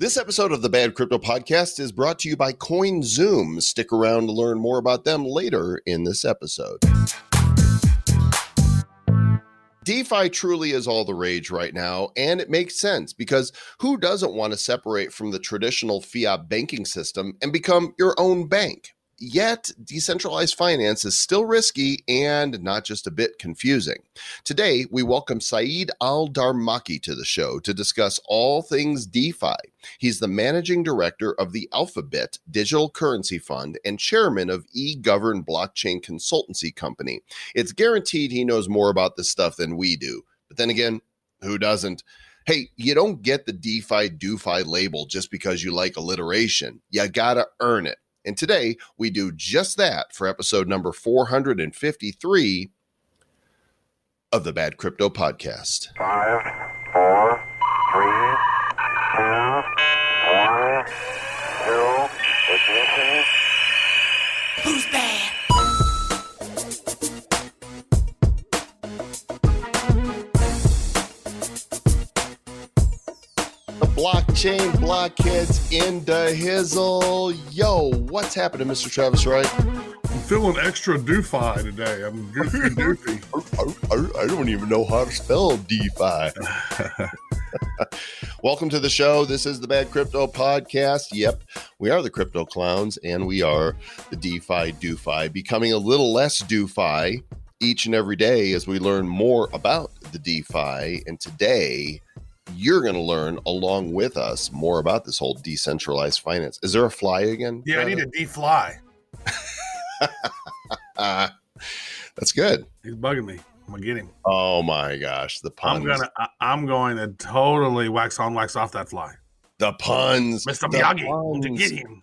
This episode of the Bad Crypto Podcast is brought to you by CoinZoom. Stick around to learn more about them later in this episode. DeFi truly is all the rage right now, and it makes sense because who doesn't want to separate from the traditional fiat banking system and become your own bank? Yet, decentralized finance is still risky and not just a bit confusing. Today, we welcome Saeed Al Darmaki to the show to discuss all things DeFi. He's the managing director of the Alphabit Digital Currency Fund and chairman of eGovern Blockchain Consultancy Company. It's guaranteed he knows more about this stuff than we do. But then again, who doesn't? Hey, you don't get the DeFi DoFi label just because you like alliteration. You gotta earn it. And today we do just that for episode number 453 of the Bad Crypto Podcast. Five, four, three, two, one, zero, ignition. Who's bad? Blockchain blockheads in the hizzle. Yo, what's happening, Mr. Travis Wright? I'm feeling extra doofy today. I'm goofy doofy. I, I- I don't even know how to spell DeFi. Welcome to the show. This is the Bad Crypto Podcast. Yep, we are the crypto clowns and we are the DeFi DoFi, becoming a little less DoFi each and every day as we learn more about the DeFi. And today, you're going to learn along with us more about this whole decentralized finance. Is there a fly again? Yeah, I need a D-fly. Uh, that's good. He's bugging me. I'm gonna get him. Oh my gosh, the puns. I'm gonna. I, I'm going to totally wax on, wax off that fly, the puns, Mr. Miyagi. Won't get him?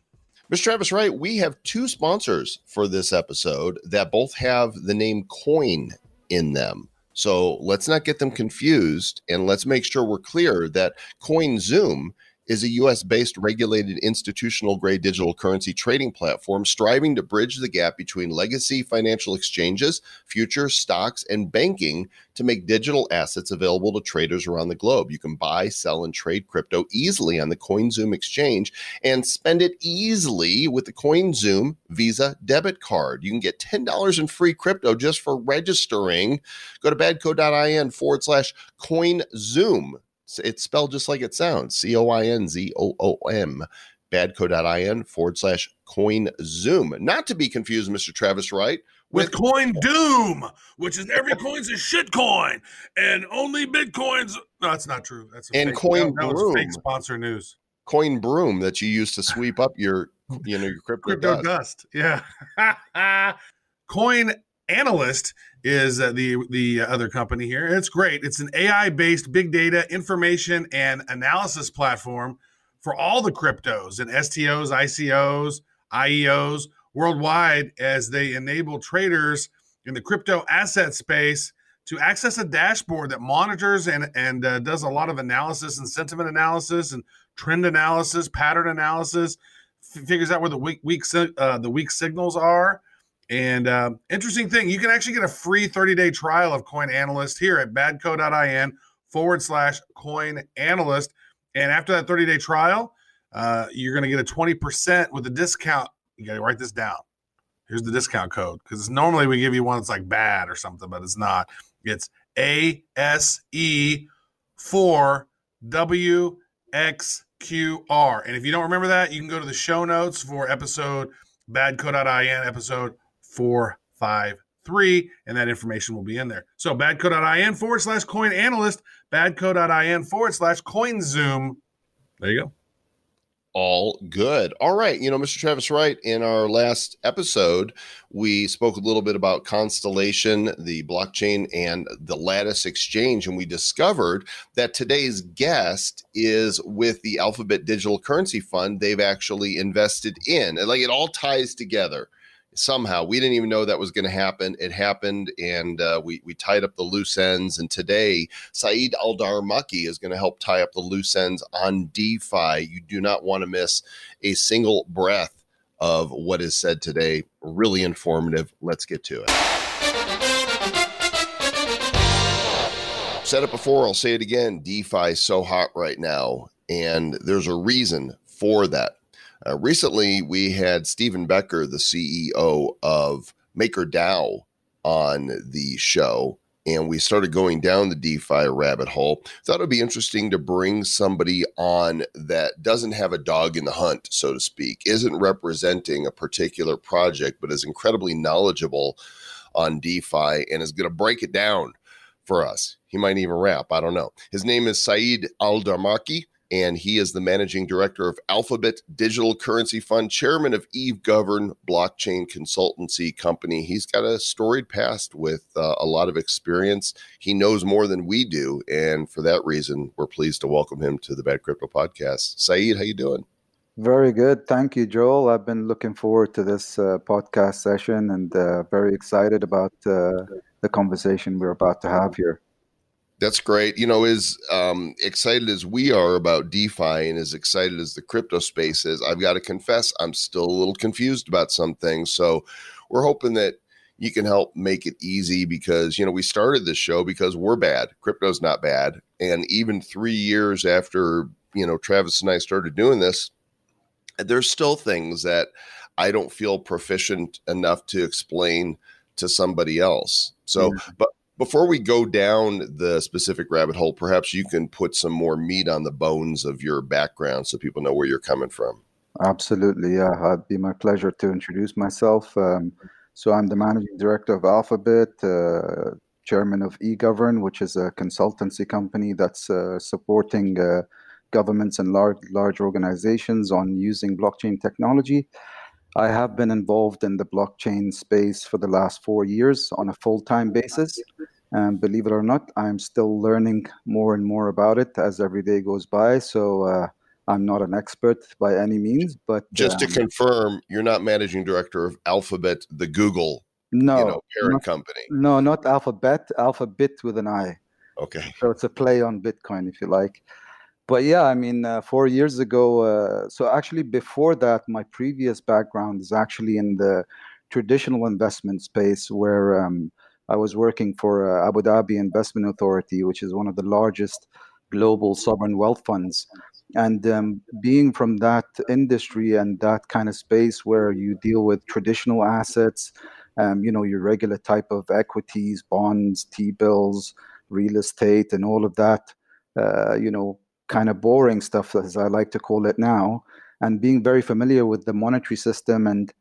Mr. Travis Wright, we have two sponsors for this episode that both have the name coin in them. So let's not get them confused and let's make sure we're clear that CoinZoom is a US based regulated institutional grade digital currency trading platform striving to bridge the gap between legacy financial exchanges, futures, stocks, and banking to make digital assets available to traders around the globe. You can buy, sell, and trade crypto easily on the CoinZoom exchange and spend it easily with the CoinZoom Visa debit card. You can get $10 in free crypto just for registering. Go to badco.in forward slash CoinZoom. It's spelled just like it sounds C O I N Z O O M. Badco.in forward slash CoinZoom. Not to be confused, Mr. Travis Wright, With Coin Doom, which is every coin's a shit coin, and only Bitcoins. No, that's not true. That's a And fake, Coin that, that Broom. fake sponsor news. Coin Broom that you use to sweep up your, you know, your crypto, Crypto dust. dust. Yeah. Coin Analyst is uh, the the other company here. It's great. It's an AI based big data information and analysis platform for all the cryptos and STOs, ICOs, IEOs worldwide as they enable traders in the crypto asset space to access a dashboard that monitors and and uh, does a lot of analysis and sentiment analysis and trend analysis, pattern analysis, f- figures out where the weak weak uh, the weak signals are. And uh, interesting thing, you can actually get a free 30 day trial of Coin Analyst here at badco.in forward slash coin analyst. And after that 30 day trial, uh, you're going to get a 20% with a discount. You got to write this down. Here's the discount code because normally we give you one that's like bad or something, but it's not. It's ASE 4 WXQR. And if you don't remember that, you can go to the show notes for episode badco.in, episode 453, and that information will be in there. So badco.in forward slash coin analyst, badco.in forward slash coin zoom. There you go. all good. All right. You know, Mr. Travis Wright, in our last episode, we spoke a little bit about Constellation, the blockchain, and the Lattice Exchange. And we discovered that today's guest is with the Alphabit Digital Currency Fund they've actually invested in. And like it all ties together somehow. We didn't even know that was going to happen. It happened, and uh, we, we tied up the loose ends. And today, Saeed Al Darmaki is going to help tie up the loose ends on DeFi. You do not want to miss a single breath of what is said today. Really informative. Let's get to it. Said it before, I'll say it again. DeFi is so hot right now. and there's a reason for that. Uh, recently, we had Stephen Becker, the CEO of MakerDAO, on the show, and we started going down the DeFi rabbit hole. Thought it'd be interesting to bring somebody on that doesn't have a dog in the hunt, so to speak, isn't representing a particular project, but is incredibly knowledgeable on DeFi and is going to break it down for us. He might even rap. I don't know. His name is Saeed Al Darmaki and he is the managing director of Alphabit Digital Currency Fund, chairman of eGovern Blockchain Consultancy Company. He's got a storied past with uh, a lot of experience. He knows more than we do, and for that reason, we're pleased to welcome him to the Bad Crypto Podcast. Saeed, how you doing? Very good, thank you, Joel. I've been looking forward to this uh, podcast session and uh, very excited about uh, the conversation we're about to have here. That's great. You know, as um, excited as we are about DeFi and as excited as the crypto space is, I've got to confess, I'm still a little confused about some things. So we're hoping that you can help make it easy because, you know, we started this show because we're bad. Crypto's not bad. And even three years after, you know, Travis and I started doing this, there's still things that I don't feel proficient enough to explain to somebody else. So, yeah. but before we go down the specific rabbit hole, perhaps you can put some more meat on the bones of your background so people know where you're coming from. Absolutely, yeah. It'd be my pleasure to introduce myself. Um, so I'm the managing director of Alphabit, uh, chairman of eGovern, which is a consultancy company that's uh, supporting uh, governments and large large organizations on using blockchain technology. I have been involved in the blockchain space for the last four years on a full time basis. And believe it or not, I'm still learning more and more about it as every day goes by. So uh, I'm not an expert by any means, but just um, to confirm, you're not managing director of Alphabet, the Google, no, you know, parent not, company. No, not Alphabet. Alphabit with an I. Okay. So it's a play on Bitcoin, if you like but yeah, I mean, uh, four years ago. Uh, so actually, before that, my previous background is actually in the traditional investment space, where um, I was working for uh, Abu Dhabi Investment Authority, which is one of the largest global sovereign wealth funds. And um, being from that industry and that kind of space where you deal with traditional assets, um, you know, your regular type of equities, bonds, T bills, real estate, and all of that, uh, you know, kind of boring stuff, as I like to call it now, and being very familiar with the monetary system and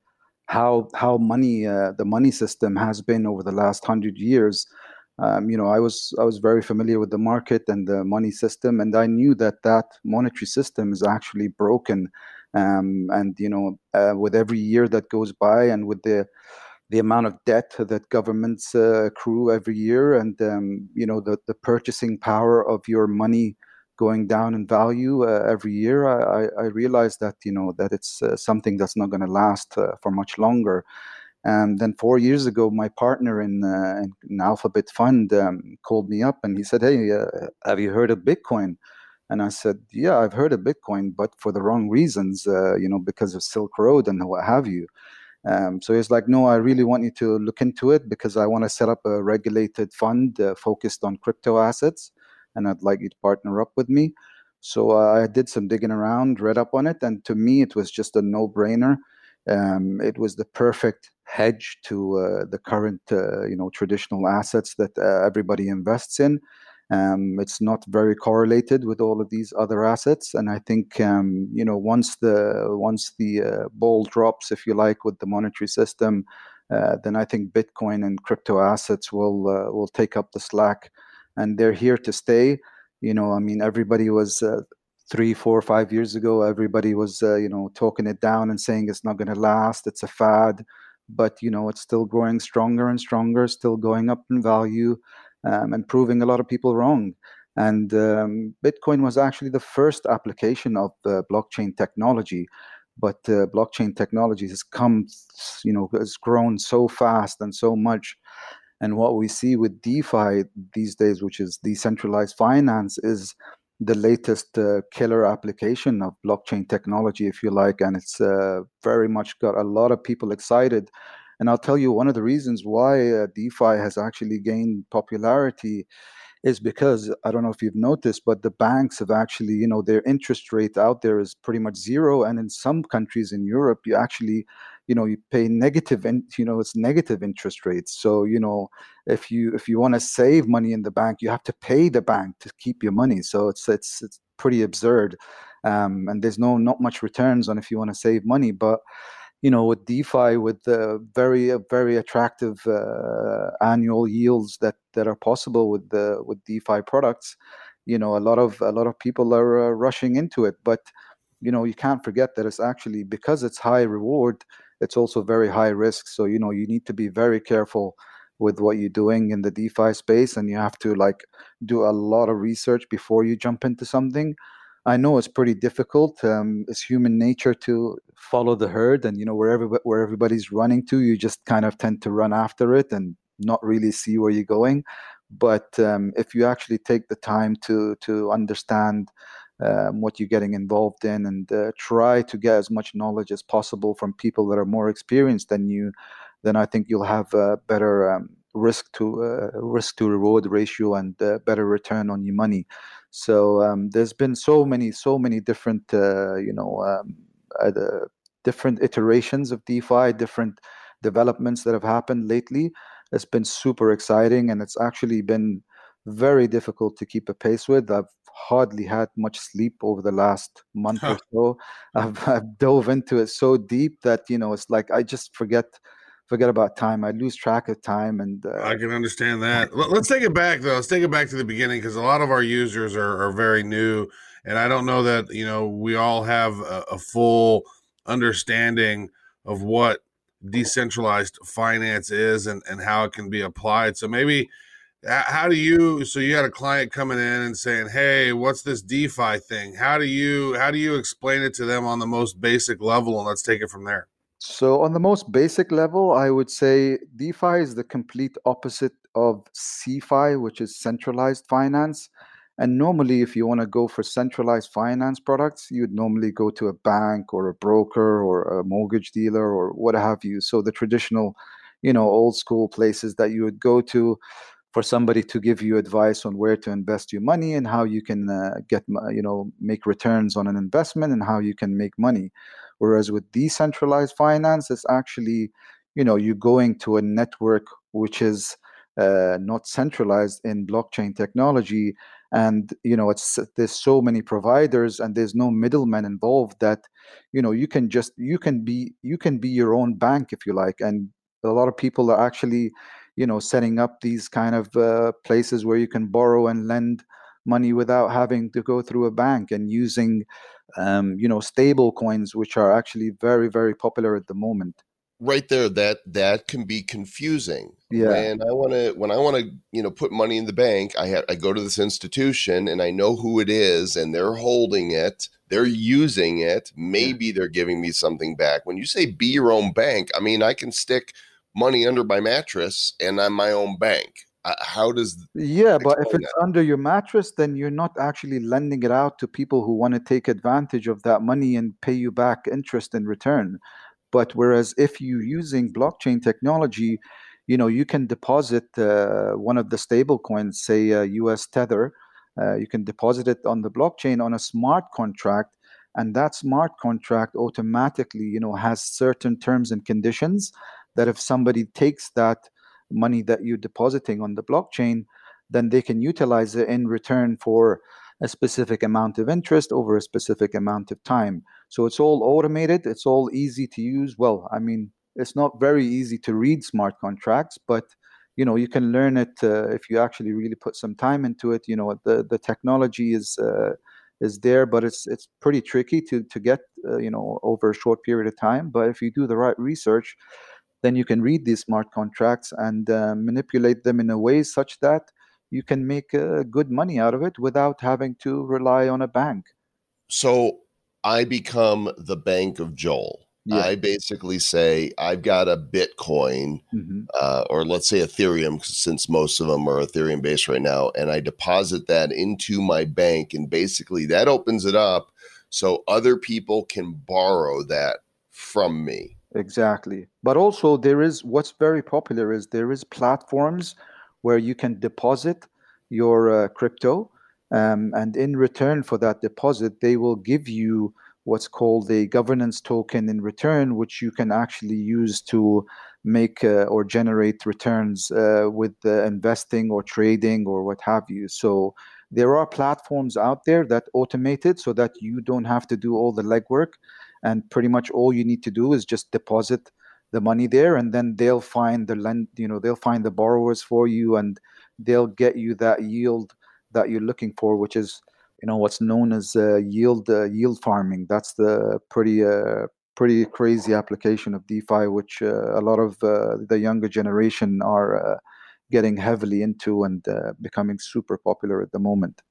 how how money uh, the money system has been over the last hundred years. Um, you know, I was I was very familiar with the market and the money system, and I knew that that monetary system is actually broken. Um, and you know, uh, with every year that goes by, and with the the amount of debt that governments uh, accrue every year, and um, you know, the the purchasing power of your money going down in value uh, every year, I, I, realized that you know that it's uh, something that's not going to last uh, for much longer. And then four years ago, my partner in, uh, in Alphabit Fund um, called me up and he said, "Hey, uh, have you heard of Bitcoin?" And I said, "Yeah, I've heard of Bitcoin, but for the wrong reasons, uh, you know, because of Silk Road and what have you." Um, so he's like, no, I really want you to look into it because I want to set up a regulated fund uh, focused on crypto assets and I'd like you to partner up with me. So uh, I did some digging around, read up on it, and to me, it was just a no brainer. Um, it was the perfect hedge to uh, the current, uh, you know, traditional assets that uh, everybody invests in. Um, it's not very correlated with all of these other assets, and I think um, you know once the once the uh, ball drops, if you like, with the monetary system, uh, then I think Bitcoin and crypto assets will will take up the slack and they're here to stay. You know, I mean, everybody was uh, three, four, five years ago. Everybody was, uh, you know, talking it down and saying it's not going to last. It's a fad, but you know, it's still growing stronger and stronger, still going up in value, um, and proving a lot of people wrong. And um, Bitcoin was actually the first application of uh, blockchain technology but uh, blockchain technology has come you know has grown so fast and so much and what we see with DeFi these days, which is decentralized finance, is the latest uh, killer application of blockchain technology, if you like. And it's uh, very much got a lot of people excited. And I'll tell you one of the reasons why uh, DeFi has actually gained popularity is because I don't know if you've noticed, but the banks have actually, you know, their interest rate out there is pretty much zero. And in some countries in Europe, you actually, you know, you pay negative and you know, it's negative interest rates. So, you know, if you if you want to save money in the bank, you have to pay the bank to keep your money. So it's it's it's pretty absurd. Um, and there's no not much returns on if you want to save money. But you know, with DeFi, with the very uh, very attractive uh, annual yields that that are possible with the with DeFi products, you know, a lot of a lot of people are uh, rushing into it. But you know, you can't forget that it's actually because it's high reward, it's also very high risk. So you know, you need to be very careful with what you're doing in the DeFi space, and you have to like do a lot of research before you jump into something. I know it's pretty difficult. Um, it's human nature to follow the herd, and you know where everybody's running to, you just kind of tend to run after it and not really see where you're going. But um, if you actually take the time to to understand um, what you're getting involved in and uh, try to get as much knowledge as possible from people that are more experienced than you, then I think you'll have a better um, risk to uh, risk to reward ratio and uh, better return on your money. So um, there's been so many, so many different, uh, you know, um, uh, different iterations of DeFi, different developments that have happened lately. It's been super exciting, and it's actually been very difficult to keep a pace with. I've hardly had much sleep over the last month huh. or so. I've, I've dove into it so deep that you know it's like I just forget forget about time. I lose track of time, and uh, I can understand that. Let's take it back though. Let's take it back to the beginning because a lot of our users are, are very new, and I don't know that you know we all have a, a full understanding of what decentralized finance is and, and how it can be applied. So maybe how do you so you had a client coming in and saying hey what's this defi thing how do you how do you explain it to them on the most basic level and let's take it from there so, on the most basic level, I would say DeFi is the complete opposite of CeFi, which is centralized finance. And normally, if you want to go for centralized finance products, you'd normally go to a bank or a broker or a mortgage dealer or what have you. So, the traditional, you know, old school places that you would go to for somebody to give you advice on where to invest your money and how you can uh, get, you know, make returns on an investment and how you can make money. Whereas with decentralized finance, it's actually, you know, you're going to a network which is uh, not centralized in blockchain technology, and you know, it's there's so many providers and there's no middleman involved that, you know, you can just you can be you can be your own bank if you like, and a lot of people are actually, you know, setting up these kind of uh, places where you can borrow and lend money without having to go through a bank and using um, you know stable coins which are actually very very popular at the moment. Right there that that can be confusing. Yeah. And i want to when i want to you know put money in the bank i have i go to this institution and i know who it is and they're holding it they're using it maybe they're giving me something back. When you say be your own bank i mean i can stick money under my mattress and i'm my own bank uh, how does yeah but if it's that? under your mattress then you're not actually lending it out to people who want to take advantage of that money and pay you back interest in return but whereas if you're using blockchain technology you know you can deposit uh, one of the stable coins say uh, us tether uh, you can deposit it on the blockchain on a smart contract and that smart contract automatically you know has certain terms and conditions that if somebody takes that money that you're depositing on the blockchain, then they can utilize it in return for a specific amount of interest over a specific amount of time. So it's all automated, it's all easy to use. Well, I mean, it's not very easy to read smart contracts, but you know you can learn it uh, if you actually really put some time into it. You know the the technology is uh, is there, but it's it's pretty tricky to to get uh, you know over a short period of time. But if you do the right research, then you can read these smart contracts and uh, manipulate them in a way such that you can make uh, good money out of it without having to rely on a bank. So I become the bank of Joel. Yeah. I basically say I've got a Bitcoin, mm-hmm. uh, or let's say Ethereum, since most of them are Ethereum based right now, and I deposit that into my bank, and basically that opens it up so other people can borrow that from me. Exactly. But also there is what's very popular is there is platforms where you can deposit your uh, crypto, um, and in return for that deposit, they will give you what's called a governance token in return, which you can actually use to make uh, or generate returns uh, with investing or trading or what have you. So there are platforms out there that automate it so that you don't have to do all the legwork, and pretty much all you need to do is just deposit the money there, and then they'll find the lend, you know, they'll find the borrowers for you, and they'll get you that yield that you're looking for, which is you know what's known as uh, yield uh, yield farming. That's the pretty uh, pretty crazy application of DeFi, which uh, a lot of uh, the younger generation are uh, getting heavily into and becoming super popular at the moment.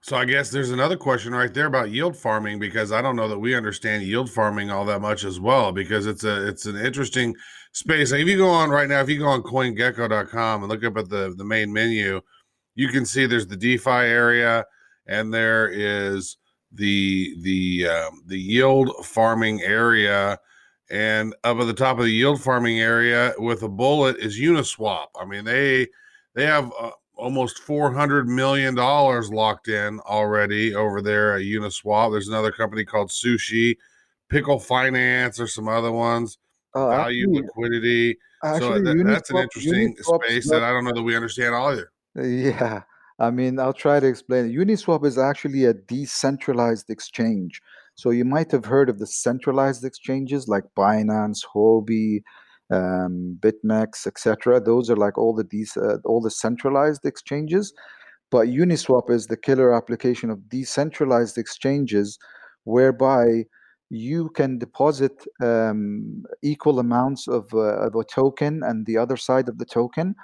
So I guess there's another question right there about yield farming because I don't know that we understand yield farming all that much as well because it's a it's an interesting space. If you go on right now, if you go on CoinGecko.com and look up at the the main menu, you can see there's the DeFi area and there is the the um, the yield farming area and up at the top of the yield farming area with a bullet is uniswap i mean they they have uh, almost 400 million dollars locked in already over there at uniswap there's another company called sushi pickle finance or some other ones uh, value actually, liquidity actually, so that, uniswap, that's an interesting space that i don't know that we understand either yeah I mean, I'll try to explain. Uniswap is actually a decentralized exchange. So you might have heard of the centralized exchanges like Binance, Huobi, um, BitMEX, etc. Those are like all the de- uh, all the centralized exchanges. But Uniswap is the killer application of decentralized exchanges, whereby you can deposit um, equal amounts of, uh, of a token and the other side of the token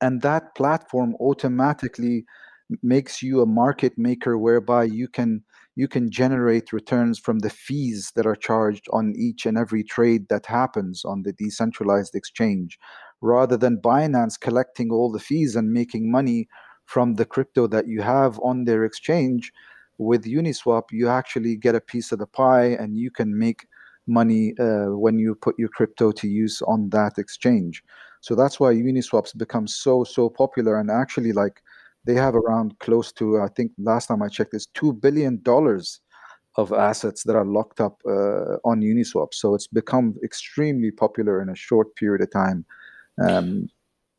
and that platform automatically makes you a market maker whereby you can you can generate returns from the fees that are charged on each and every trade that happens on the decentralized exchange rather than Binance collecting all the fees and making money from the crypto that you have on their exchange. With Uniswap you actually get a piece of the pie and you can make money uh, when you put your crypto to use on that exchange. So that's why Uniswap's become so so popular, and actually, like they have around close to I think last time I checked, is two billion dollars of assets that are locked up uh, on Uniswap. So it's become extremely popular in a short period of time. Um,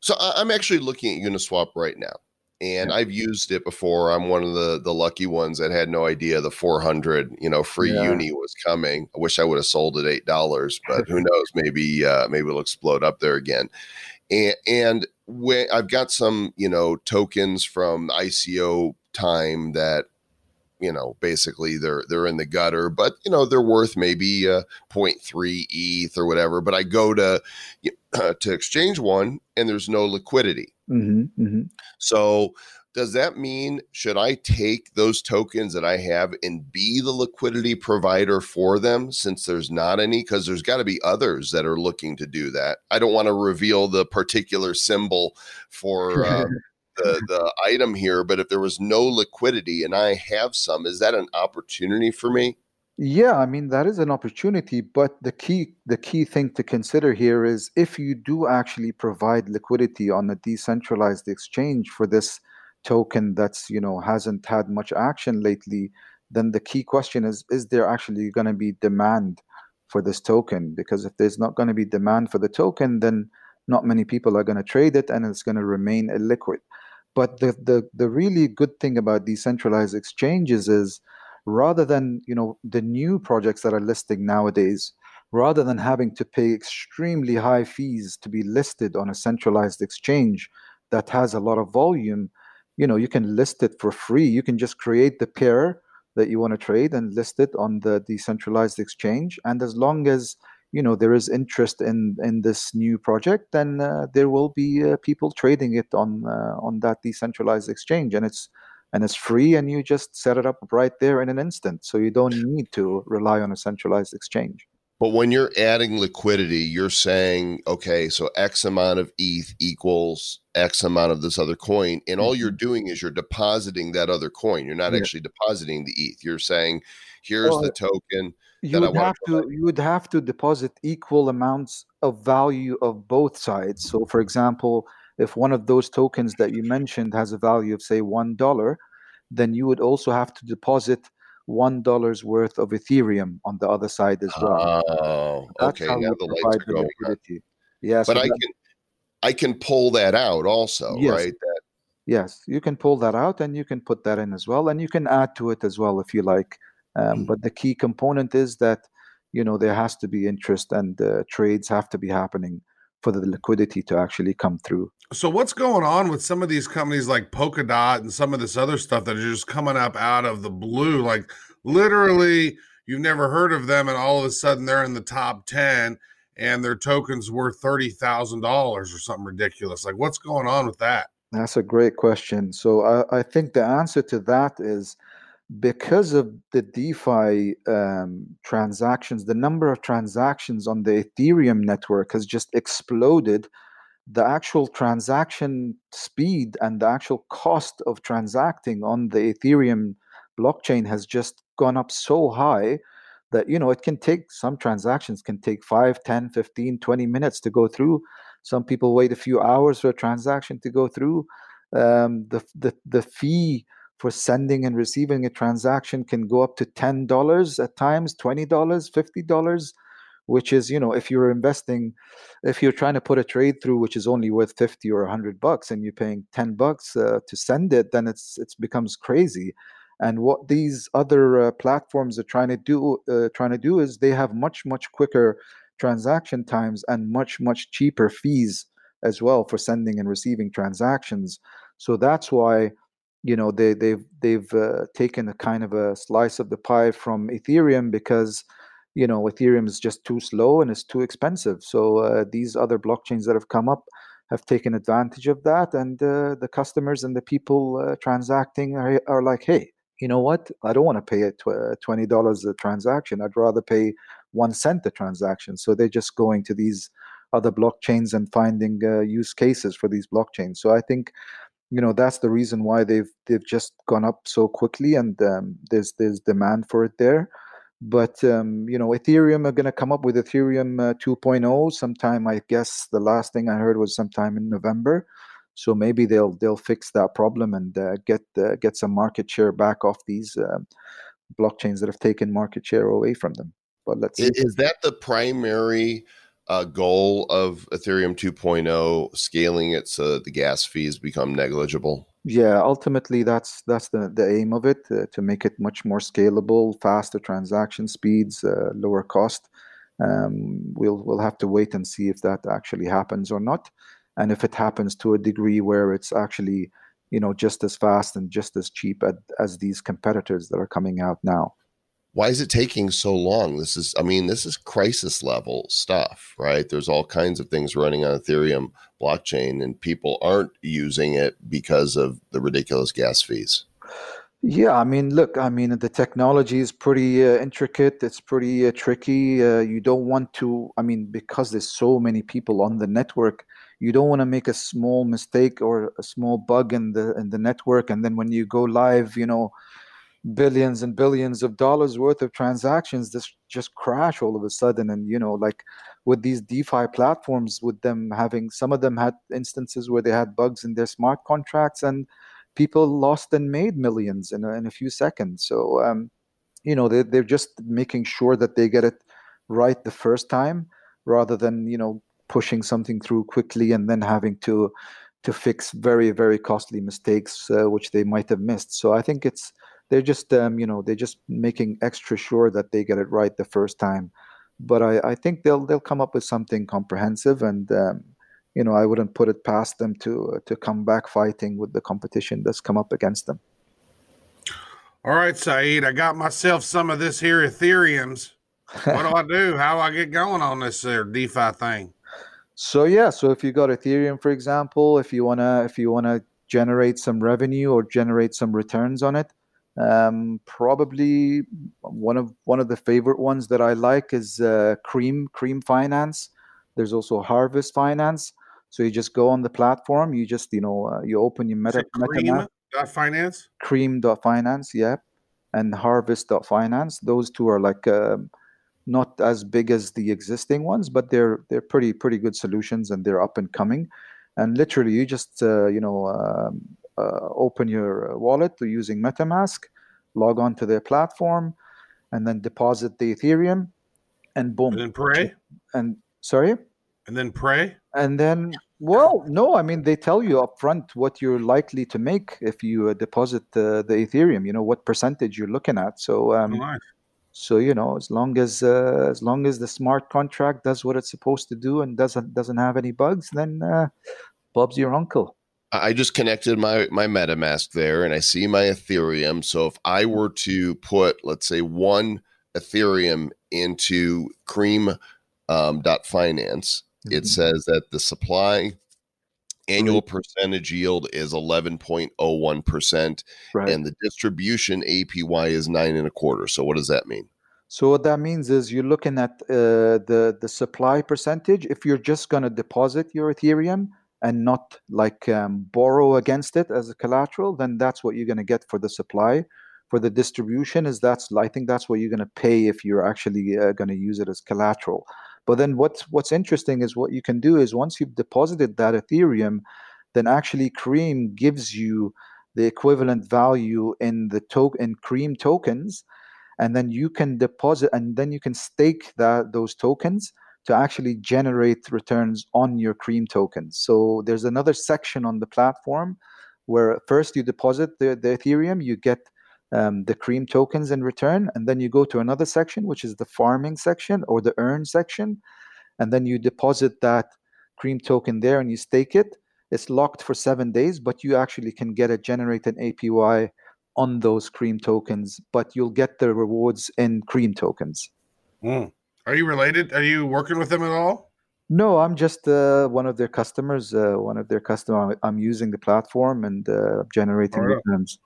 so I'm actually looking at Uniswap right now, and yeah. I've used it before. I'm one of the the lucky ones that had no idea the 400 you know free yeah. uni was coming. I wish I would have sold it eight dollars, but who knows? Maybe uh, maybe it'll explode up there again. And and when I've got some you know tokens from ICO time that you know basically they're they're in the gutter but you know they're worth maybe uh 0.3 eth or whatever but i go to uh, to exchange one and there's no liquidity Mm-hmm, mm-hmm. So, does that mean should I take those tokens that I have and be the liquidity provider for them since there's not any? Because there's got to be others that are looking to do that. I don't want to reveal the particular symbol for. Uh, the, the item here, but if there was no liquidity and I have some, is that an opportunity for me? Yeah, I mean that is an opportunity, but the key the key thing to consider here is if you do actually provide liquidity on a decentralized exchange for this token that's you know hasn't had much action lately, then the key question is is there actually going to be demand for this token? Because if there's not going to be demand for the token, then not many people are going to trade it and it's going to remain illiquid. But the, the the really good thing about decentralized exchanges is rather than you know the new projects that are listing nowadays rather than having to pay extremely high fees to be listed on a centralized exchange that has a lot of volume you know you can list it for free. You can just create the pair that you want to trade and list it on the decentralized exchange. And as long as you know there is interest in in this new project then uh, there will be uh, people trading it on uh, on that decentralized exchange. And it's and it's free and you just set it up right there in an instant. So you don't need to rely on a centralized exchange but when you're adding liquidity you're saying okay so x amount of eth equals x amount of this other coin and all you're mm-hmm. doing is you're depositing that other coin you're not yeah. actually depositing the eth you're saying here's well, the token you would have to you would have to deposit equal amounts of value of both sides so for example if one of those tokens that you mentioned has a value of say one dollar, then you would also have to deposit one dollar's worth of Ethereum on the other side as well. Oh, That's okay. how Now the lights are going. liquidity. Yeah, so But I that- can I can pull that out also, Yes. right? That Yes, you can pull that out and you can put that in as well, and you can add to it as well if you like. Um, Mm. but the key component is that you know there has to be interest and uh, trades have to be happening for the liquidity to actually come through. So what's going on with some of these companies like Polkadot and some of this other stuff that are just coming up out of the blue? Like literally, you've never heard of them, and all of a sudden they're in the top ten, and their tokens worth thirty thousand dollars or something ridiculous. Like, what's going on with that? That's a great question. So I, I think the answer to that is because of the DeFi um, transactions, the number of transactions on the Ethereum network has just exploded. The actual transaction speed and the actual cost of transacting on the Ethereum blockchain has just gone up so high that you know it can take some transactions can take 5 10 15 20 minutes to go through some people wait a few hours for a transaction to go through um, the, the the fee for sending and receiving a transaction can go up to ten dollars at times, twenty dollars, fifty dollars, which is you know if you're investing, if you're trying to put a trade through which is only worth fifty or hundred bucks and you're paying ten bucks uh, to send it, then it's it becomes crazy. And what these other uh, platforms are trying to do, uh, trying to do is they have much much quicker transaction times and much much cheaper fees as well for sending and receiving transactions. So that's why you know they they've they've uh, taken a kind of a slice of the pie from Ethereum because you know Ethereum is just too slow and it's too expensive. So uh, these other blockchains that have come up have taken advantage of that, and uh, the customers and the people uh, transacting are, are like, hey, you know what? I don't want to pay twenty dollars a transaction. I'd rather pay one cent a transaction. So they're just going to these other blockchains and finding uh, use cases for these blockchains. So I think you know that's the reason why they've they've just gone up so quickly and um, there's there's demand for it there. But um, you know ethereum are going to come up with ethereum uh, 2.0 sometime i guess the last thing i heard was sometime in november. So maybe they'll they'll fix that problem and uh, get uh, get some market share back off these um blockchains that have taken market share away from them. But let's see. is that the primary uh, goal of Ethereum 2.0, scaling it so that the gas fees become negligible? Yeah, ultimately that's that's the the aim of it uh, to make it much more scalable, faster transaction speeds, uh, lower cost. Um, we'll we'll have to wait and see if that actually happens or not, and if it happens to a degree where it's actually you know just as fast and just as cheap as these competitors that are coming out now. Why is it taking so long? This is, I mean, this is crisis level stuff, right? There's all kinds of things running on Ethereum blockchain, and people aren't using it because of the ridiculous gas fees. Yeah, I mean, look, I mean, the technology is pretty uh, intricate. It's pretty uh, tricky. Uh, you don't want to, I mean, because there's so many people on the network, you don't want to make a small mistake or a small bug in the in the network, and then when you go live, you know, billions and billions of dollars worth of transactions this just crash all of a sudden. And you know like with these defi platforms with them having some of them had instances where they had bugs in their smart contracts and people lost and made millions in a, in a few seconds. So um you know they, they're just making sure that they get it right the first time rather than you know pushing something through quickly and then having to to fix very very costly mistakes uh, which they might have missed. So i think it's they're just um, you know they're just making extra sure that they get it right the first time but i, I think they'll they'll come up with something comprehensive and um, you know i wouldn't put it past them to uh, to come back fighting with the competition that's come up against them All right, Saeed, I got myself some of this here Ethereum's. What do I do? How do I get going on this there DeFi thing? So yeah, so if you got Ethereum, for example, if you wanna if you wanna generate some revenue or generate some returns on it, um, probably one of one of the favorite ones that I like is uh, Cream Cream Finance. There's also Harvest Finance. So you just go on the platform, you just you know uh, you open your Meta Cream MetaMask dot finance? cream.finance yeah and harvest.finance those two are like um, not as big as the existing ones but they're they're pretty pretty good solutions and they're up and coming and literally you just uh, you know um, uh, open your wallet to using MetaMask, log on to their platform, and then deposit the Ethereum, and boom. And then pray. And sorry, And then pray. and then well, no, I mean they tell you upfront what you're likely to make if you uh, deposit uh, the Ethereum. You know what percentage you're looking at. So um, Nice. so you know as long as uh, as long as the smart contract does what it's supposed to do and doesn't doesn't have any bugs, then uh, Bob's your uncle. I just connected my my MetaMask there, and I see my Ethereum. So if I were to put, let's say, one Ethereum into Cream um, dot finance, it Mhm. says that the supply annual percentage yield is eleven point oh one percent, right. and the distribution APY is nine and a quarter. So what does that mean? So what that means is you're looking at uh, the the supply percentage. If you're just going to deposit your Ethereum and not like um, borrow against it as a collateral, then that's what you're going to get for the supply. For the distribution, is that's I think that's what you're going to pay if you're actually uh, going to use it as collateral. But then what's what's interesting is what you can do is once you've deposited that Ethereum, then actually Cream gives you the equivalent value in the token in Cream tokens and then you can deposit and then you can stake that those tokens to actually generate returns on your cream tokens so there's another section on the platform where first you deposit the, the ethereum you get um, the cream tokens in return and then you go to another section which is the farming section or the earn section and then you deposit that cream token there and you stake it it's locked for seven days but you actually can get a generated apy on those cream tokens, but you'll get the rewards in cream tokens. Mm. Are you related? Are you working with them at all? No, I'm just uh, one of their customers. Uh, one of their customer. I'm using the platform and uh, generating yeah. returns.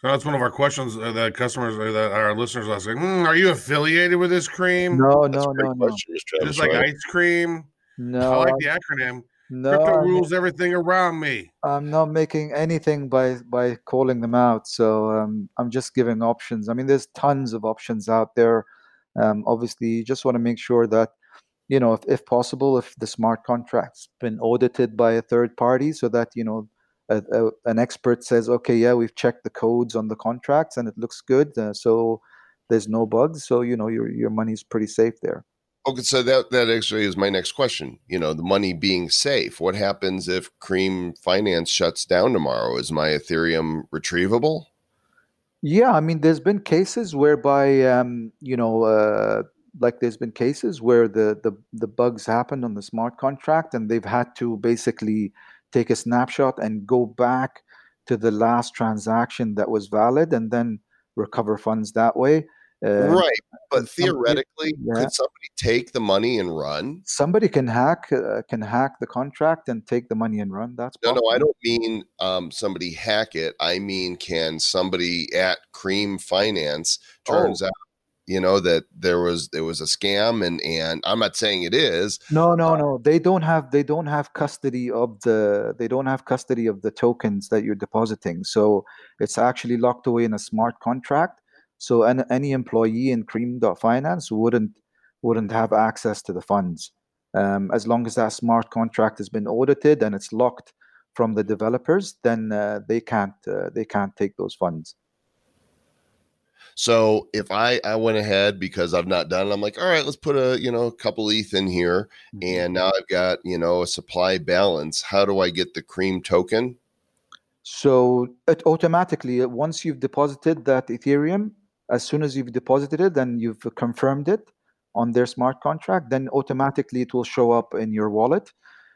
So that's one of our questions uh, that customers or that our listeners are saying. "Hmm, are you affiliated with this cream? No, That's no, no, no, question, Mr. Just like Wright. ice cream. No. I like the acronym. No, Crypto rules everything around me. I'm not making anything by by calling them out. So um, I'm just giving options. I mean, there's tons of options out there. Um, obviously, you just want to make sure that you know, if, if possible, if the smart contract's been audited by a third party, so that you know, a, a, an expert says, okay, yeah, we've checked the codes on the contracts and it looks good, uh, so there's no bugs. So you know, your your money's pretty safe there. Okay, so that that actually is my next question. You know, the money being safe. What happens if Cream Finance shuts down tomorrow? Is my Ethereum retrievable? Yeah, I mean, there's been cases whereby, um, you know, uh, like there's been cases where the, the the bugs happened on the smart contract, and they've had to basically take a snapshot and go back to the last transaction that was valid, and then recover funds that way. Uh, right, but and somebody- theoretically, yeah. could somebody take the money and run? Somebody can hack uh, can hack the contract and take the money and run. That's No, no, I don't mean um, somebody hack it. I mean, can somebody at Cream Finance turns Oh. out, you know, that there was there was a scam, and and I'm not saying it is. No, no, no. They don't have they don't have custody of the they don't have custody of the tokens that you're depositing. So it's actually locked away in a smart contract. So an, any employee in Cream.finance wouldn't wouldn't have access to the funds. Um, as long as that smart contract has been audited and it's locked from the developers, then uh, they can't uh, they can't take those funds. So if I I went ahead because I've not done, it, I'm like, all right, let's put a you know a couple ETH in here, and now I've got you know a supply balance. How do I get the Cream token? So it automatically, uh, once you've deposited that Ethereum, as soon as you've deposited it and you've confirmed it on their smart contract, then automatically it will show up in your wallet.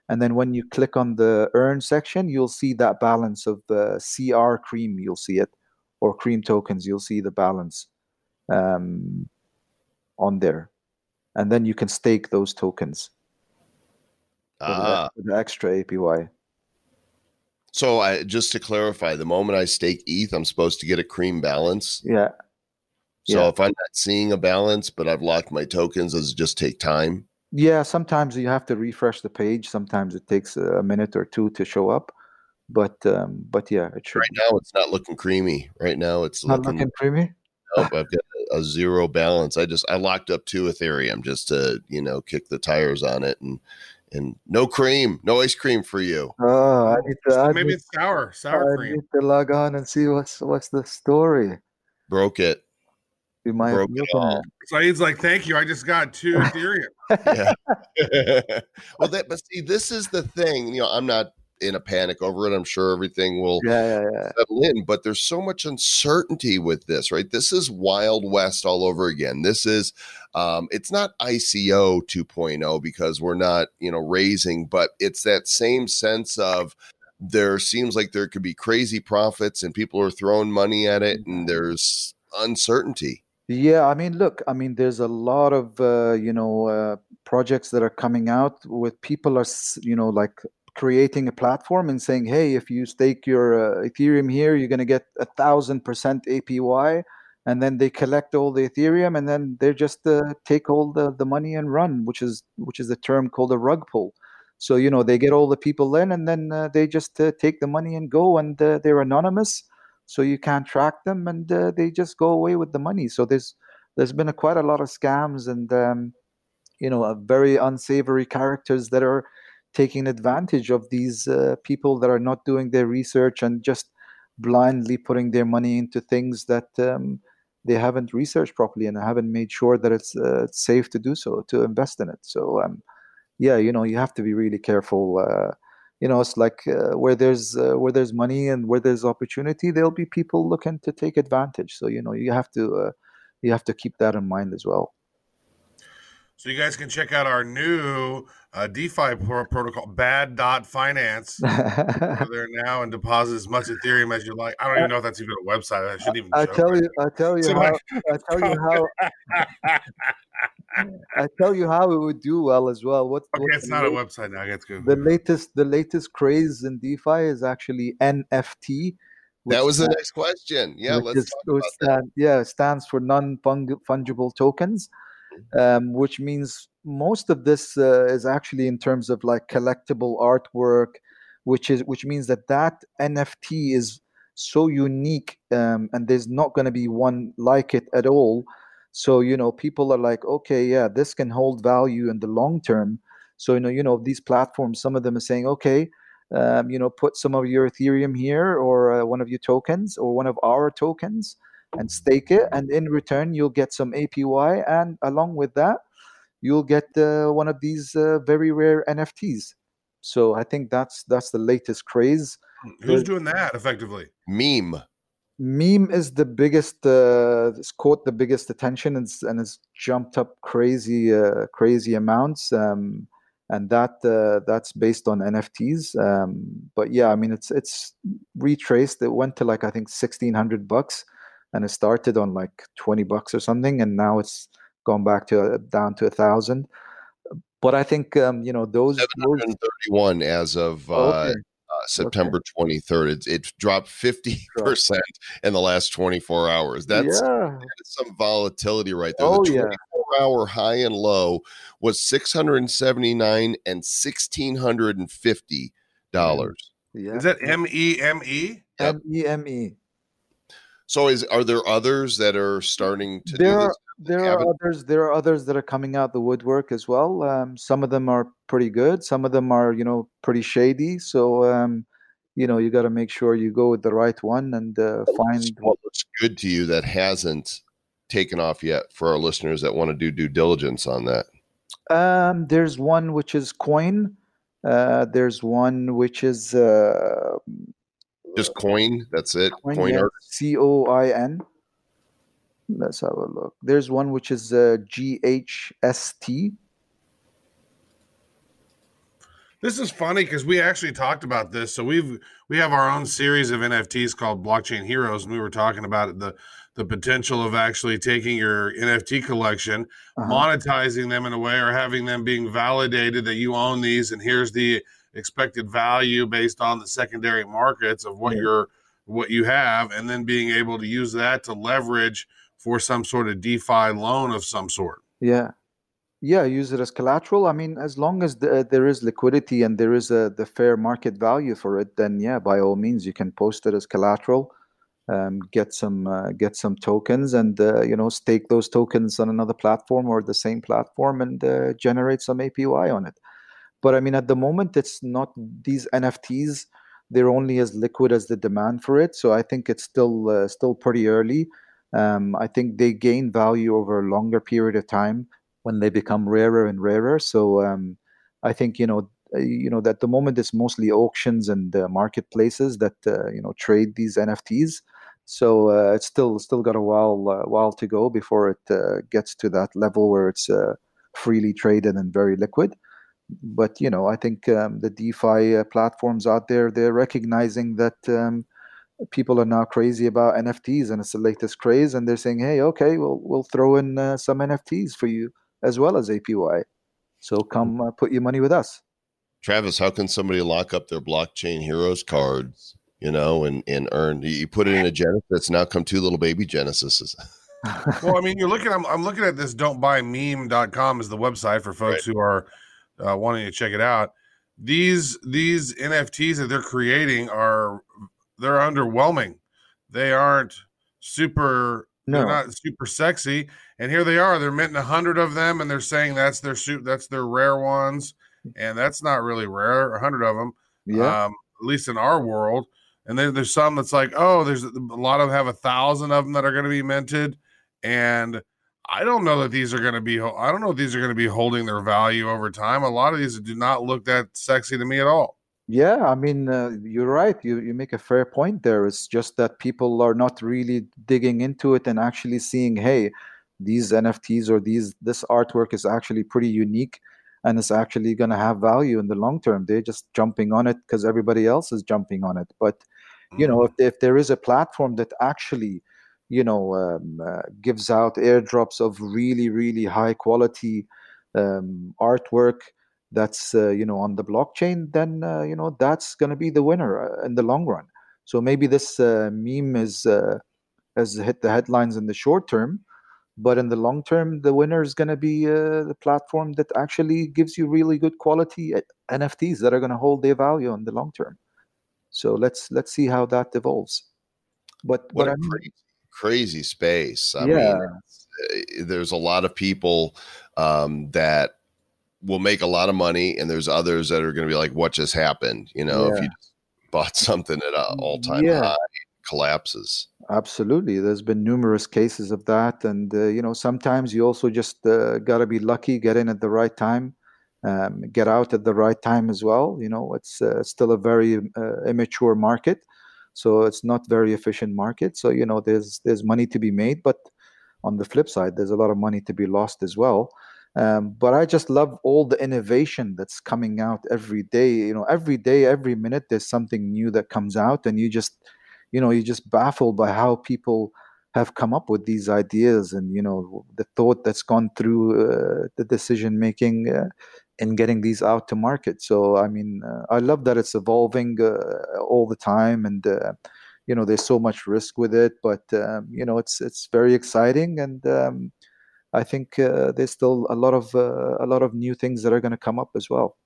And then when you click on the earn section, you'll see that balance of uh, CR Cream. You'll see it, or Cream tokens. You'll see the balance um, on there, and then you can stake those tokens for the- Ah, for the extra APY. so I just to clarify, the moment I stake ETH, I'm supposed to get a Cream balance. Yeah, So Yeah. if I'm not seeing a balance, but I've locked my tokens, does it just take time? Yeah, sometimes you have to refresh the page. Sometimes it takes a minute or two to show up, but um, but yeah, it should. Right now, it's not looking creamy. Right now, it's Not looking. looking creamy. Nope, I've got a, a zero balance. I just I locked up two Ethereum just to you know kick the tires on it and and no cream, no ice cream for you. Oh, I need to. I Maybe need, it's sour, sour I cream. need to log on and see what's what's the story. Broke it. We might Broke it all. Saeed's like, thank you. I just got two Ethereum. yeah. well, that but see, this is the thing. You know, I'm not in a panic over it. I'm sure everything will Yeah, yeah, yeah. settle in, but there's so much uncertainty with this, right? This is Wild West all over again. This is, um, it's not ICO 2.0 because we're not, you know, raising, but it's that same sense of there seems like there could be crazy profits and people are throwing money at it and there's uncertainty. Yeah, I mean, look, I mean, there's a lot of uh, you know uh, projects that are coming out with people are you know like creating a platform and saying, hey, if you stake your uh, Ethereum here, you're going to get a thousand percent APY, and then they collect all the Ethereum and then they just uh, take all the the money and run, which is which is a term called a rug pull. So you know they get all the people in and then uh, they just uh, take the money and go, and they're anonymous so you can't track them and uh, they just go away with the money. So there's there's been a, quite a lot of scams and um, you know uh, very unsavory characters that are taking advantage of these uh, people that are not doing their research and just blindly putting their money into things that um, they haven't researched properly and haven't made sure that it's, uh, it's safe to do so to invest in it. So um, yeah you know you have to be really careful uh, you know it's like uh, where there's uh, where there's money and where there's opportunity there'll be people looking to take advantage so you know you have to uh, you have to keep that in mind as well So you guys can check out our new uh, DeFi pro- protocol, Bad Dot Finance. There now and deposit as much Ethereum as you like. I don't even know if that's even a website. I shouldn't even. I tell you, I tell you how, I tell you how, I tell you how it would do well as well. What, okay, what's it's the not a website now. That's good. The latest, the latest craze in DeFi is actually NFT. That which was the sta- next question. Yeah, let's is- talk which about that. stand- yeah, stands for non-fungible tokens, um, which means most of this uh, is actually in terms of like collectible artwork, which is which means that that NFT is so unique, um, and there's not going to be one like it at all. So you know, people are like, okay, yeah, this can hold value in the long term. So you know, you know, these platforms, some of them are saying, okay, um, you know, put some of your Ethereum here or uh, one of your tokens or one of our tokens and stake it. And in return, you'll get some APY. And along with that, you'll get uh, one of these uh, very rare NFTs. So I think that's that's the latest craze. Who's doing that effectively? Meme. Meme is the biggest, uh, it's caught the biggest attention and, it's- and it's jumped up crazy, uh, crazy amounts. Um, and that uh, that's based on NFTs. Um, but yeah, I mean, it's it's retraced. It went to like I think sixteen hundred bucks, and it started on like twenty bucks or something, and now it's gone back to uh, down to a thousand. But I think um, you know those. those 731 as of uh, okay. Uh, September 23rd. It, it dropped 50% in the last 24 hours. That's yeah, that's some volatility right there. Oh, the yeah. 24 hour high and low was 679 and $1,650. yeah. Is that M E M E? Yep. M E M E. So is are there others that are starting to There do are this? There are others there are others that are coming out the woodwork as well. Um, some of them are pretty good. Some of them are you know pretty shady. So um, you know you got to make sure you go with the right one and uh, find. what looks good to you that hasn't taken off yet for our listeners that want to do due diligence on that? Um, there's one which is coin. Uh, there's one which is uh, Just coin. That's it. coin. Coin yeah, art. C O I N. Let's have a look. There's one which is uh, G H S T. This is funny because we actually talked about this. So we've we have our own series of NFTs called Blockchain Heroes, and we were talking about it, the the potential of actually taking your NFT collection, Uh-huh. monetizing them in a way, or having them being validated that you own these, and here's the expected value based on the secondary markets of what Yeah. you're what you have, and then being able to use that to leverage for some sort of DeFi loan of some sort. Yeah. Yeah, use it as collateral. I mean, as long as the, there is liquidity and there is a the fair market value for it, then yeah, by all means, you can post it as collateral, um, get some uh, get some tokens, and uh, you know stake those tokens on another platform or the same platform, and uh, generate some APY on it. But I mean, at the moment, it's not these NFTs. They're only as liquid as the demand for it. So I think it's still uh, still pretty early. Um, I think they gain value over a longer period of time when they become rarer and rarer. So um, I think you know uh, you know that the moment it's mostly auctions and uh, marketplaces that uh, you know trade these NFTs. So uh, it's still still got a while uh, while to go before it uh, gets to that level where it's freely traded and very liquid. But you know, I think um, the DeFi platforms out there they're recognizing that um, people are now crazy about NFTs and it's the latest craze, and they're saying, "Hey, okay, we'll we'll throw in some NFTs for you as well as APY." So come uh, put your money with us. Travis, how can somebody lock up their blockchain heroes cards, you know, and, and earn? You put it in a Genesis, That's now come two little baby Genesises. well, I mean, you're looking, I'm, I'm looking at this don't buy meme.com is the website for folks right. who are uh, wanting to check it out. These, these NFTs that they're creating are, they're underwhelming. They aren't super no. They're not super sexy. And here they are. They're minting a hundred of them, and they're saying that's their suit, that's their rare ones, and that's not really rare. A hundred of them, yeah. Um, at least in our world. And then there's some that's like, oh, there's a lot of them have a thousand of them that are going to be minted, and I don't know that these are going to be. I don't know if these are going to be holding their value over time. A lot of these do not look that sexy to me at all. Yeah, I mean, uh, you're right. You you make a fair point there. It's just that people are not really digging into it and actually seeing, hey, these NFTs or these this artwork is actually pretty unique and it's actually going to have value in the long term. They're just jumping on it because everybody else is jumping on it. But you know, mm-hmm. if if there is a platform that actually, you know, um, uh, gives out airdrops of really really high quality um, artwork that's uh, you know on the blockchain then uh, you know that's going to be the winner uh, in the long run. So maybe this uh, meme is uh, has hit the headlines in the short term but in the long term the winner is going to be uh, the platform that actually gives you really good quality nfts that are going to hold their value in the long term. So let's let's see how that evolves. But what a crazy, crazy space. I yeah. mean there's a lot of people um, that will make a lot of money, and there's others that are going to be like, "What just happened?" You know, yeah. if you bought something at an all time yeah. high, collapses. Absolutely, there's been numerous cases of that, and uh, you know, sometimes you also just uh, got to be lucky, get in at the right time. Um, get out at the right time as well. You know, it's uh, still a very uh, immature market, so it's not very efficient market. So you know, there's there's money to be made, but on the flip side, there's a lot of money to be lost as well. Um, but I just love all the innovation that's coming out every day. You know, every day, every minute, there's something new that comes out, and you just, you know, you're just baffled by how people have come up with these ideas and you know the thought that's gone through uh, the decision making uh, in getting these out to market. So I mean, uh, I love that it's evolving uh, all the time, and uh, you know, there's so much risk with it, but um, you know, it's it's very exciting and. Um, I think uh, there's still a lot of uh, a lot of new things that are going to come up as well.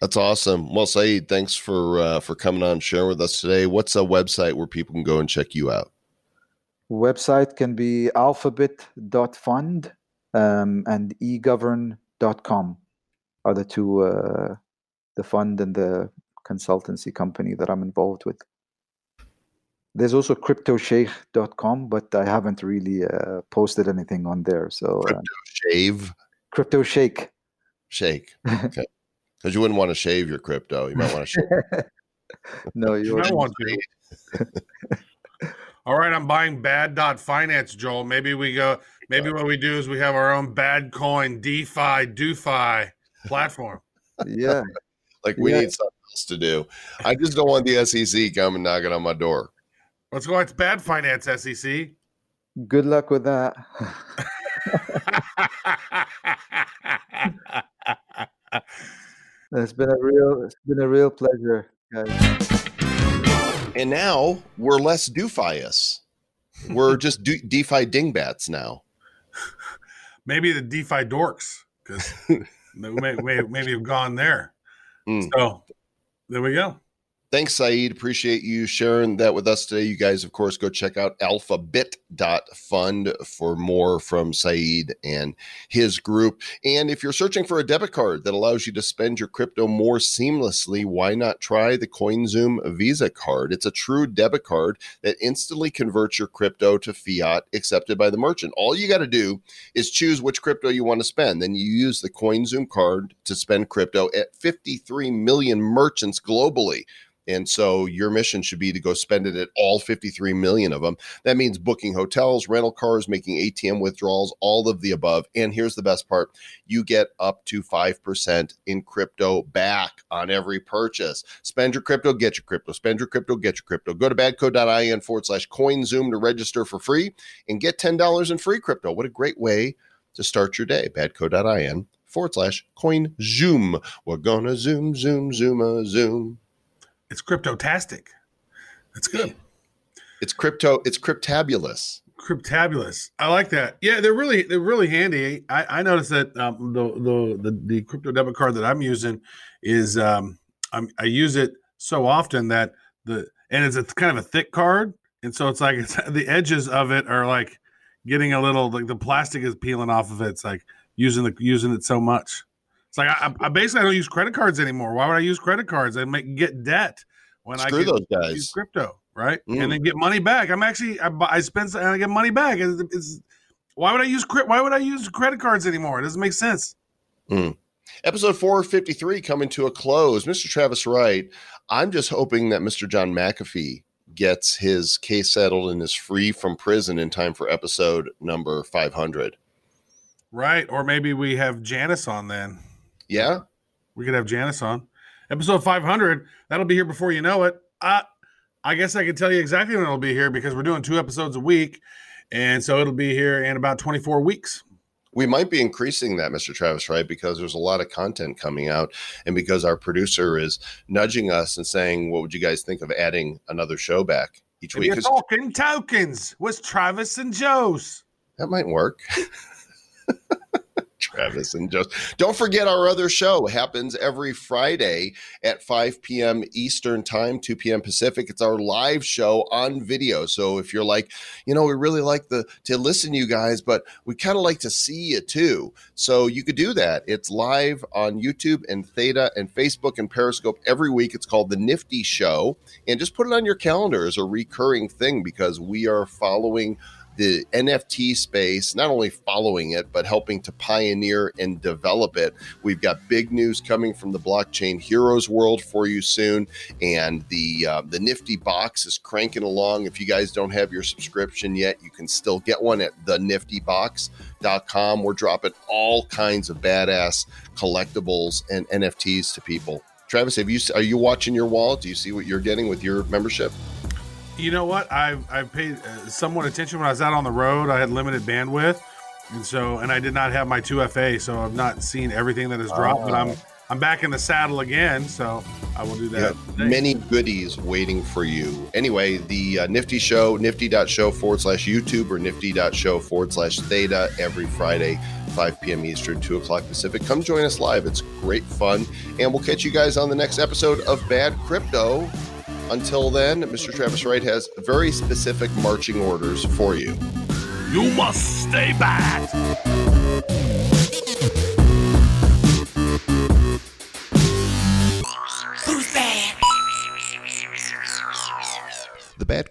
That's awesome. Well, Saeed, thanks for uh, for coming on and sharing with us today. What's a website where people can go and check you out? Website can be alphabit.fund um, and egovern.com are the two uh, the fund and the consultancy company that I'm involved with. There's also cryptosheikh.com, but I haven't really uh, posted anything on there. So uh, crypto shave, crypto shake, shake. Okay, because you wouldn't want to shave your crypto. You might want to shave. no, you, you might want to. All right, I'm buying bad dot finance, Joel. Maybe we go. Maybe what we do is we have our own bad coin DeFi DoFi platform. Yeah, like we yeah. need something else to do. I just don't want the SEC coming knocking on my door. Let's go. It's bad finance, SEC. Good luck with that. it's been a real, it's been a real pleasure, guys. And now we're less doofious. We're just do- DeFi dingbats now. Maybe the DeFi dorks, because may, may, maybe have gone there. Mm. So there we go. Thanks, Saeed. Appreciate you sharing that with us today. You guys, of course, go check out alphabit.fund Fund for more from Saeed and his group. And if you're searching for a debit card that allows you to spend your crypto more seamlessly, why not try the CoinZoom Visa card? It's a true debit card that instantly converts your crypto to fiat accepted by the merchant. All you got to do is choose which crypto you want to spend. Then you use the CoinZoom card to spend crypto at 53 million merchants globally. And so your mission should be to go spend it at all 53 million of them. That means booking hotels, rental cars, making ATM withdrawals, all of the above. And here's the best part you get up to 5% in crypto back on every purchase. Spend your crypto, get your crypto. Spend your crypto, get your crypto. Go to badco.in forward slash coinzoom to register for free and get $10 in free crypto. What a great way to start your day. Badco.in forward slash coin zoom. We're gonna zoom, zoom, zoom, a zoom. It's cryptotastic. That's good. It's crypto, it's cryptabulous. Cryptabulous. I like that. Yeah, they're really they're really handy. I, I noticed that um, the, the the the crypto debit card that I'm using is um, I'm, I use it so often that the and it's a kind of a thick card, and so it's like it's, the edges of it are like getting a little like the plastic is peeling off of it. It's like using the using it so much. It's like I, I basically I don't use credit cards anymore. Why would I use credit cards? I make get debt when Screw I get, those guys. use crypto, right? Mm. And then get money back. I'm actually I, I spend and I get money back. It's, it's why would I use why would I use credit cards anymore? It doesn't make sense. Episode 453 coming to a close. Mr. Travis Wright, I'm just hoping that Mr. John McAfee gets his case settled and is free from prison in time for episode number 500. Right. Or maybe we have Janice on then. Yeah? We could have Janice on. Episode 500. That'll be here before you know it. Uh, I guess I can tell you exactly when it'll be here because we're doing two episodes a week. And so it'll be here in about 24 weeks. We might be increasing that, Mr. Travis, Wright? Because there's a lot of content coming out, and because our producer is nudging us and saying, "What would you guys think of adding another show back each week?" You're talking tokens with Travis and Joel's. that might work. Travis and Joel. Don't forget our other show happens every Friday at 5 p.m. Eastern Time, 2 p.m. Pacific. It's our live show on video. So if you're like, you know, we really like the to listen to you guys, but we kind of like to see you too. So you could do that. It's live on YouTube and Theta and Facebook and Periscope every week. It's called the Nifty Show, and just put it on your calendar as a recurring thing because we are following the NFT space, not only following it, but helping to pioneer and develop it. We've got big news coming from the blockchain heroes world for you soon, and the uh, the Nifty box is cranking along. If you guys don't have your subscription yet, you can still get one at theniftybox.com. We're dropping all kinds of badass collectibles and NFTs to people. Travis, have you are you watching your wallet? Do you see what you're getting with your membership? You know what? I've I paid uh, somewhat attention when I was out on the road. I had limited bandwidth, and so and I did not have my two FA, so I've not seen everything that has dropped. But I'm I'm back in the saddle again, so I will do that. today. many goodies waiting for you. Anyway, the uh, Nifty Show, nifty.show forward slash YouTube or nifty.show forward slash theta every Friday, 5 p.m. Eastern, 2 o'clock Pacific. Come join us live. It's great fun. And we'll catch you guys on the next episode of Bad Crypto. Until then, Mr. Travis Wright has very specific marching orders for you. You must stay bad.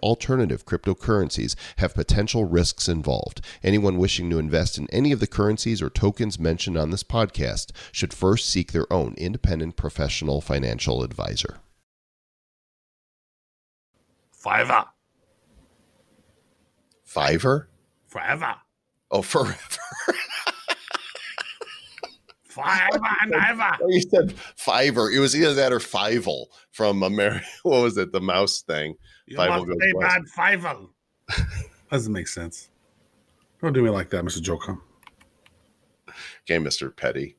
alternative cryptocurrencies have potential risks involved. Anyone wishing to invest in any of the currencies or tokens mentioned on this podcast should first seek their own independent professional financial advisor. Fiver. Fiverr? Forever. Oh, forever. Forever and ever. You said Fiverr. It was either that or Fievel from America. What was it? The mouse thing. You Five will must twice. bad, Fiver. Doesn't make sense. Don't do me like that, Mr. Joker. Okay, Mr. Petty.